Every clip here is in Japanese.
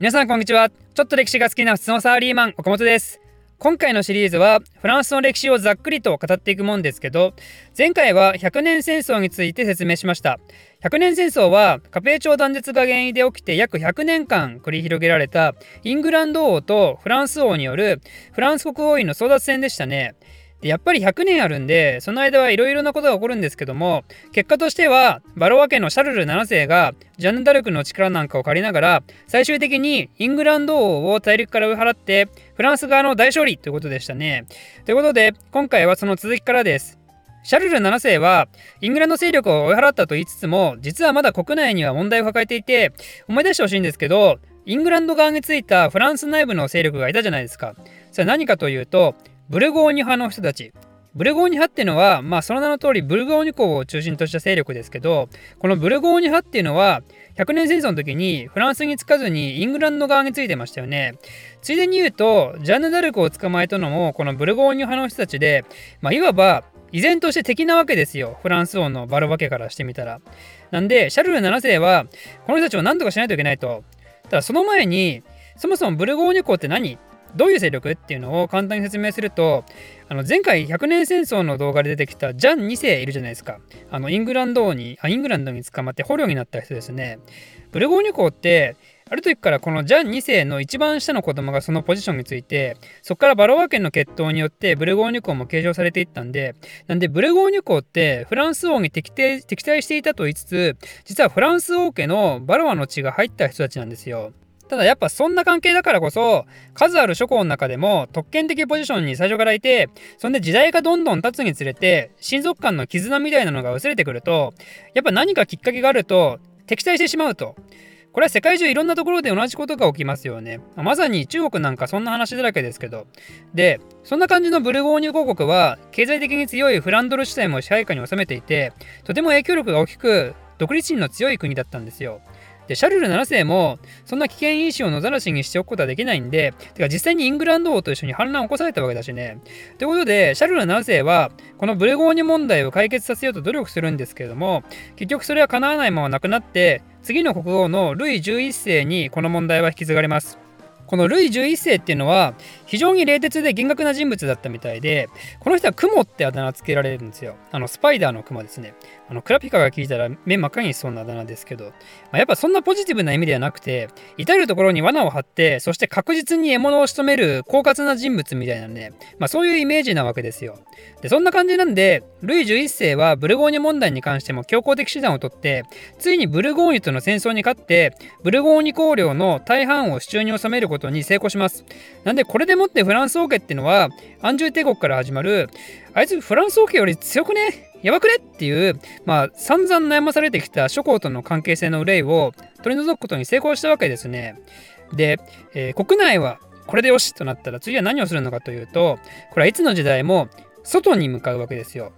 皆さんこんにちは。ちょっと歴史が好きな普通のサラリーマン、岡本です。今回のシリーズはフランスの歴史をざっくりと語っていくもんですけど、前回は100年戦争について説明しました。100年戦争はカペー朝断絶が原因で起きて約100年間繰り広げられたイングランド王とフランス王によるフランス国王位の争奪戦でしたね。やっぱり100年あるんでその間はいろいろなことが起こるんですけども結果としてはバロワ家のシャルル7世がジャンヌ・ダルクの力なんかを借りながら最終的にイングランド王を大陸から追い払ってフランス側の大勝利ということでしたね。ということで今回はその続きからです。シャルル7世はイングランド勢力を追い払ったと言いつつも実はまだ国内には問題を抱えていて思い出してほしいんですけどイングランド側についたフランス内部の勢力がいたじゃないですか。それは何かというとブルゴーニュ派の人たち。ブルゴーニュ派っていうのは、まあその名の通りブルゴーニュ公を中心とした勢力ですけど、このブルゴーニュ派っていうのは、100年戦争の時にフランスにつかずにイングランド側についてましたよね。ついでに言うと、ジャンヌ・ダルクを捕まえたのも、このブルゴーニュ派の人たちで、まあいわば依然として敵なわけですよ。フランス王のバルバ家からしてみたら。なんで、シャルル7世は、この人たちを何とかしないといけないと。ただその前に、そもそもブルゴーニュ公って何？どういう勢力？っていうのを簡単に説明するとあの前回100年戦争の動画で出てきたジャン2世いるじゃないですか。あのイングランドにあイングランドに捕まって捕虜になった人ですね。ブルゴーニュ公ってある時からこのジャン2世の一番下の子供がそのポジションについてそこからバロワ県の血統によってブルゴーニュ公も継承されていったんでなんでブルゴーニュ公ってフランス王に敵敵対していたと言いつつ実はフランス王家のバロワの血が入った人たちなんですよ。ただやっぱそんな関係だからこそ数ある諸侯の中でも特権的ポジションに最初からいてそんで時代がどんどん経つにつれて親族間の絆みたいなのが薄れてくるとやっぱ何かきっかけがあると敵対してしまうと。これは世界中いろんなところで同じことが起きますよね。まさに中国なんかそんな話だらけですけど。で、そんな感じのブルゴーニュ公国は経済的に強いフランドル主体も支配下に収めていて、とても影響力が大きく独立心の強い国だったんですよ。で、シャルル7世も、そんな危険因子を野ざらしにしておくことはできないんで、てか実際にイングランド王と一緒に反乱を起こされたわけだしね。ということで、シャルル7世は、このブレゴーニュ問題を解決させようと努力するんですけれども、結局それは叶わないままなくなって、次の国王のルイ11世にこの問題は引き継がれます。このルイ11世っていうのは非常に冷徹で厳格な人物だったみたいでこの人はクモってあだ名つけられるんですよ。あのスパイダーのクモですね。あのクラピカが聞いたら目真っ赤にしそうなあだ名ですけど、まあ、やっぱそんなポジティブな意味ではなくて至る所に罠を張ってそして確実に獲物を仕留める狡猾な人物みたいなね、まあ、そういうイメージなわけですよ。でそんな感じなんでルイ11世はブルゴーニュ問題に関しても強硬的手段をとってついにブルゴーニュとの戦争に勝ってブルゴーニュ公領の大半を手中に収めることことに成功します。なんでこれでもってフランス王家っていうのはアンジュ帝国から始まるあいつフランス王家より強くね？やばくね？っていう、まあ散々悩まされてきた諸侯との関係性の憂いを取り除くことに成功したわけですね。で、えー、国内はこれでよしとなったら次は何をするのかというとこれはいつの時代も外に向かうわけですよ。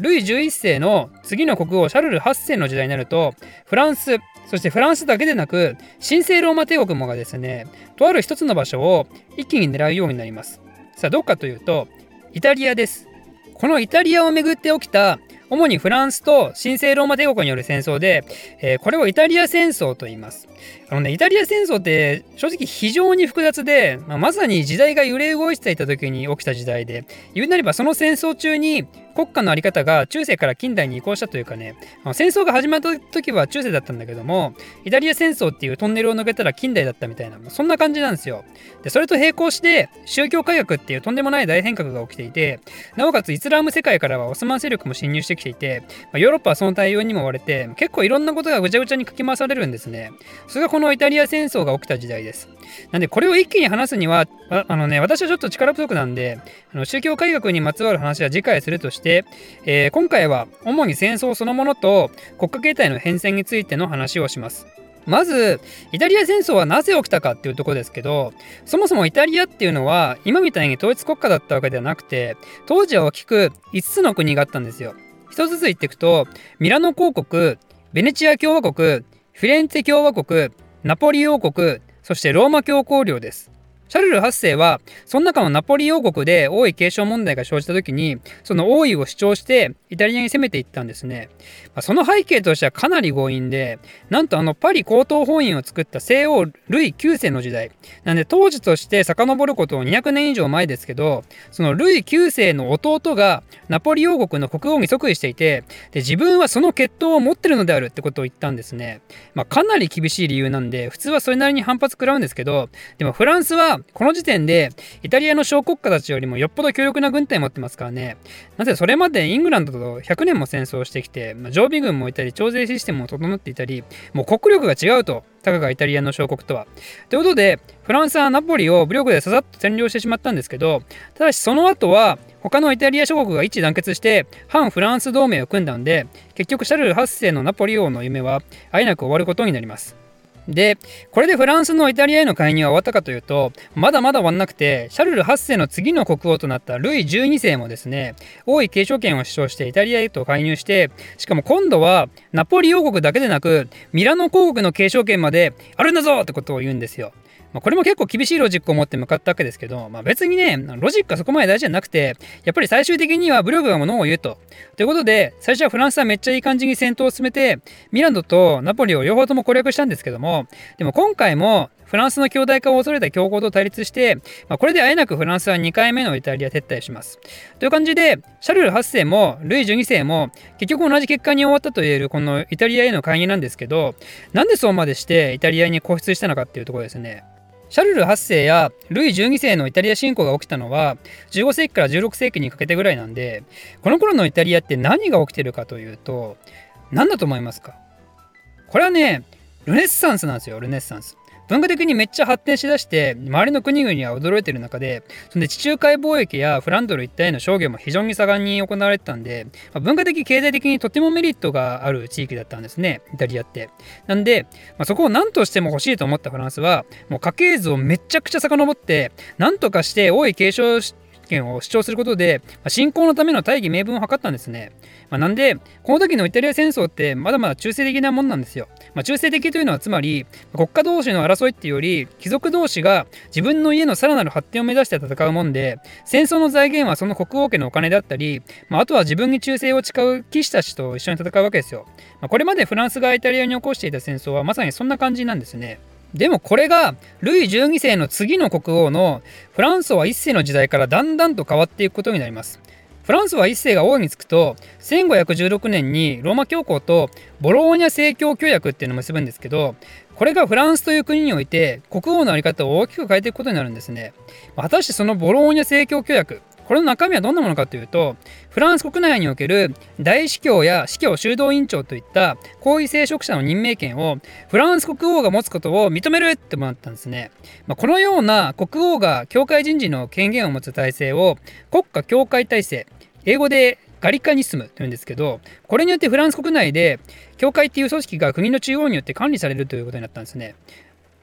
ルイ11世の次の国王シャルル8世の時代になるとフランスそしてフランスだけでなく神聖ローマ帝国もがですねとある一つの場所を一気に狙うようになりますさあどっかというとイタリアですこのイタリアをめぐって起きた主にフランスと神聖ローマ帝国による戦争で、えー、これをイタリア戦争と言います。あのね、イタリア戦争って正直非常に複雑で、まあ、まさに時代が揺れ動いていた時に起きた時代で、言うなればその戦争中に国家の在り方が中世から近代に移行したというかね、戦争が始まった時は中世だったんだけども、イタリア戦争っていうトンネルを抜けたら近代だったみたいな、そんな感じなんですよ。で、それと並行して、宗教改革っていうとんでもない大変革が起きていて、なおかつイスラーム世界からはオスマン勢力も侵入してきていて、ま、ヨーロッパはその対応にも追われて、結構いろんなことがぐちゃぐちゃにかき回されるんですね。それがこのイタリア戦争が起きた時代です。なんで、これを一気に話すには、ああのね、私はちょっと力不足なんで、あの宗教改革にまつわる話は次回するとして、え、今回は主に戦争そのものと国家形態の変遷についての話をします。まずイタリア戦争はなぜ起きたかっていうとこですけどそもそもイタリアっていうのは今みたいに統一国家だったわけではなくて当時は大きく5つの国があったんですよ。一つずつ言っていくとミラノ公国ベネチア共和国フィレンツェ共和国ナポリ王国そしてローマ教皇領です。シャルル8世はその中のナポリ王国で王位継承問題が生じた時にその王位を主張してイタリアに攻めていったんですね、まあ、その背景としてはかなり強引でなんとあのパリ高等法院を作った西欧ルイ9世の時代。なんで当時として遡ることを200年以上前ですけどそのルイ9世の弟がナポリ王国の国王に即位していてで自分はその血統を持ってるのであるってことを言ったんですね、まあ、かなり厳しい理由なんで普通はそれなりに反発食らうんですけどでもフランスはこの時点でイタリアの小国家たちよりもよっぽど強力な軍隊持ってますからねなぜそれまでイングランドと100年も戦争してきて、まあ、常備軍もいたり徴税システムも整っていたりもう国力が違うとたかがイタリアの小国とは。ということでフランスはナポリを武力でささっと占領してしまったんですけどただしその後は他のイタリア諸国が一致団結して反フランス同盟を組んだんで結局シャルル8世のナポリ王の夢はあえなく終わることになります。で、これでフランスのイタリアへの介入は終わったかというと、まだまだ終わんなくて、シャルル8世の次の国王となったルイ12世もですね、王位継承権を主張してイタリアへと介入して、しかも今度はナポリ王国だけでなく、ミラノ公国の継承権まであるんだぞってことを言うんですよ。まあ、これも結構厳しいロジックを持って向かったわけですけど、まあ、別にね、ロジックはそこまで大事じゃなくて、やっぱり最終的には武力がものを言うと。ということで、最初はフランスはめっちゃいい感じに戦闘を進めて、ミラノとナポリを両方とも攻略したんですけども、でも今回もフランスの強大化を恐れた強豪と対立して、まあ、これであえなくフランスは2回目のイタリア撤退します。という感じで、シャルル8世もルイ12世も結局同じ結果に終わったと言えるこのイタリアへの介入なんですけど、なんでそうまでしてイタリアに固執したのかっていうところですね。シャルル8世やルイ12世のイタリア侵攻が起きたのは15世紀から16世紀にかけてぐらいなんでこの頃のイタリアって何が起きてるかというと何だと思いますか？これはねルネッサンスなんですよルネッサンス。文化的にめっちゃ発展しだして周りの国々は驚いてる中でそんで地中海貿易やフランドル一帯の商業も非常に盛んに行われてたんで、まあ、文化的経済的にとてもメリットがある地域だったんですねイタリアって。なんで、まあ、そこを何としても欲しいと思ったフランスはもう家系図をめちゃくちゃ遡って何とかして王位継承して権を主張することで、まあ、侵攻のための大義名分を図ったんですね。まあ、なんで、この時のイタリア戦争ってまだまだ中性的なもんなんですよ。まあ、中性的というのはつまり、国家同士の争いっていうより、貴族同士が自分の家のさらなる発展を目指して戦うもんで、戦争の財源はその国王家のお金だったり、まあ、あとは自分に忠誠を誓う騎士たちと一緒に戦うわけですよ。ま、これまでフランスがイタリアに起こしていた戦争はまさにそんな感じなんですね。でもこれがルイ12世の次の国王のフランソワ1世の時代からだんだんと変わっていくことになります。フランスは1世が王につくと1516年にローマ教皇とボローニャ正教協約っていうのを結ぶんですけどこれがフランスという国において国王の在り方を大きく変えていくことになるんですね。果たしてそのボローニャ正教協約これの中身はどんなものかというとフランス国内における大司教や司教修道院長といった皇位聖職者の任命権をフランス国王が持つことを認めるってもらったんですね、まあ、このような国王が教会人事の権限を持つ体制を国家教会体制英語でガリカニスムというんですけどこれによってフランス国内で教会っていう組織が国の中央によって管理されるということになったんですね。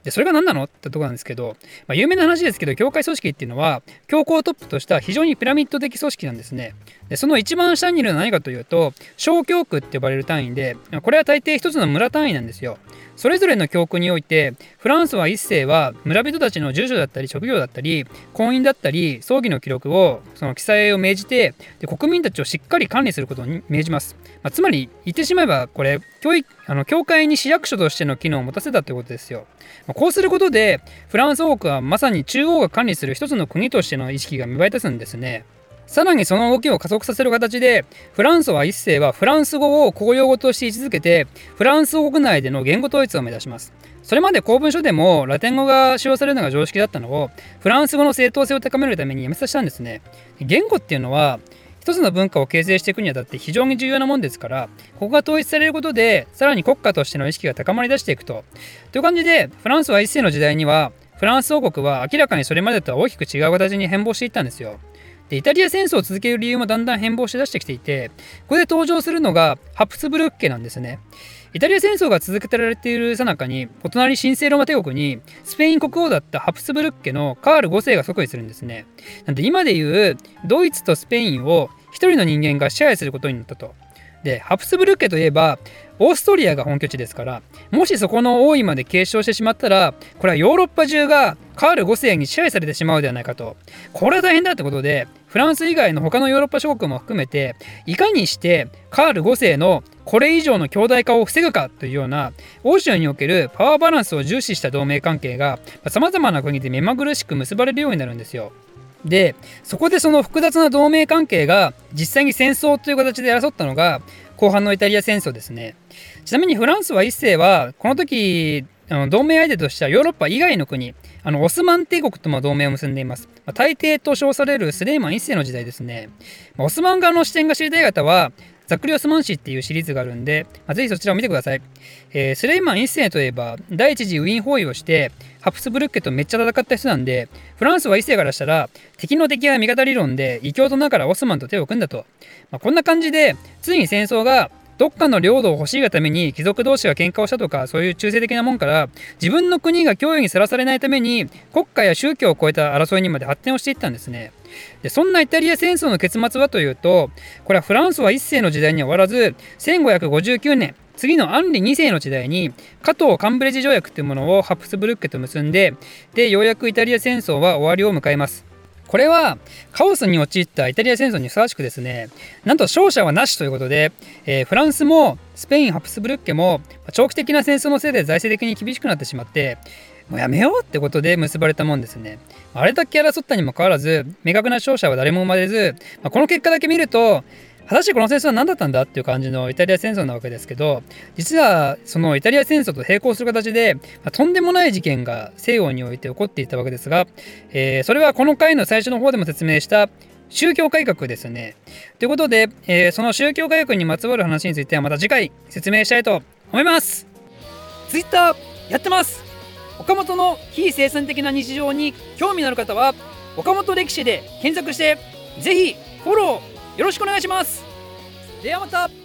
で、それが何なのってとこなんですけど、まあ、有名な話ですけど、教会組織っていうのは、教皇をトップとした非常にピラミッド的組織なんですね。で、その一番下にいるのは何かというと、小教区って呼ばれる単位で、これは大抵一つの村単位なんですよ。それぞれの教区において、フランスは一世は村人たちの住所だったり職業だったり、婚姻だったり、葬儀の記録を、その記載を命じて、で国民たちをしっかり管理することに命じます。まあ、つまり、言ってしまえば、これ、教育、あの、教会に市役所としての機能を持たせたということですよ。まあ、こうすることで、フランス王国はまさに中央が管理する一つの国としての意識が芽生えたすんですね。さらにその動きを加速させる形で、フランスは一世はフランス語を公用語として位置づけて、フランス国内での言語統一を目指します。それまで公文書でもラテン語が使用されるのが常識だったのを、フランス語の正当性を高めるためにやめさせたんですね。言語っていうのは、一つの文化を形成していくにあたって非常に重要なもんですから、ここが統一されることで、さらに国家としての意識が高まり出していくと。という感じで、フランスは一世の時代には、フランス王国は明らかにそれまでとは大きく違う形に変貌していったんですよ。でイタリア戦争を続ける理由もだんだん変貌しだしてきていてここで登場するのがハプスブルク家なんですね。イタリア戦争が続けられているさなかにお隣神聖ローマ帝国にスペイン国王だったハプスブルク家のカール5世が即位するんですね。なんで今でいうドイツとスペインを一人の人間が支配することになったと。でハプスブルク家といえばオーストリアが本拠地ですからもしそこの王位まで継承してしまったらこれはヨーロッパ中がカール5世に支配されてしまうではないかとこれは大変だってことでフランス以外の他のヨーロッパ諸国も含めていかにしてカール5世のこれ以上の強大化を防ぐかというような欧州におけるパワーバランスを重視した同盟関係がさまざまな国で目まぐるしく結ばれるようになるんですよ。でそこでその複雑な同盟関係が実際に戦争という形で争ったのが後半のイタリア戦争ですね。ちなみにフランスは一世はこの時あの同盟相手としてはヨーロッパ以外の国あのオスマン帝国とも同盟を結んでいます、まあ、大帝と称されるスレイマン1世の時代ですね、まあ、オスマン側の視点が知りたい方はザクリオスマン誌っていうシリーズがあるんで、まあ、ぜひそちらを見てください。えー、スレイマン1世といえば、第一次ウィーン包囲をして、ハプスブルッケとめっちゃ戦った人なんで、フランスは1世からしたら、敵の敵は味方理論で、異教とながらオスマンと手を組んだと。まあ、こんな感じで、ついに戦争がどっかの領土を欲しいがために貴族同士が喧嘩をしたとかそういう中性的なもんから自分の国が脅威にさらされないために国家や宗教を超えた争いにまで発展をしていったんですね。でそんなイタリア戦争の結末はというとこれはフランスは1世の時代に終わらず1559年次のアンリ2世の時代に加藤カンブレジ条約というものをハプスブルックと結んででようやくイタリア戦争は終わりを迎えます。これはカオスに陥ったイタリア戦争にふさわしくですねなんと勝者はなしということで、えー、フランスもスペインハプスブルッケも長期的な戦争のせいで財政的に厳しくなってしまってもうやめようってことで結ばれたもんですね。あれだけ争ったにもかかわらず明確な勝者は誰も生まれず、まあ、この結果だけ見ると果たしてこの戦争は何だったんだっていう感じのイタリア戦争なわけですけど実はそのイタリア戦争と並行する形で、まあ、とんでもない事件が西洋において起こっていたわけですが、えー、それはこの回の最初の方でも説明した宗教改革ですね。ということで、えー、その宗教改革にまつわる話についてはまた次回説明したいと思います Twitter やってます岡本の非生産的な日常に興味のある方は岡本歴史で検索してぜひフォローよろしくお願いします。ではまた。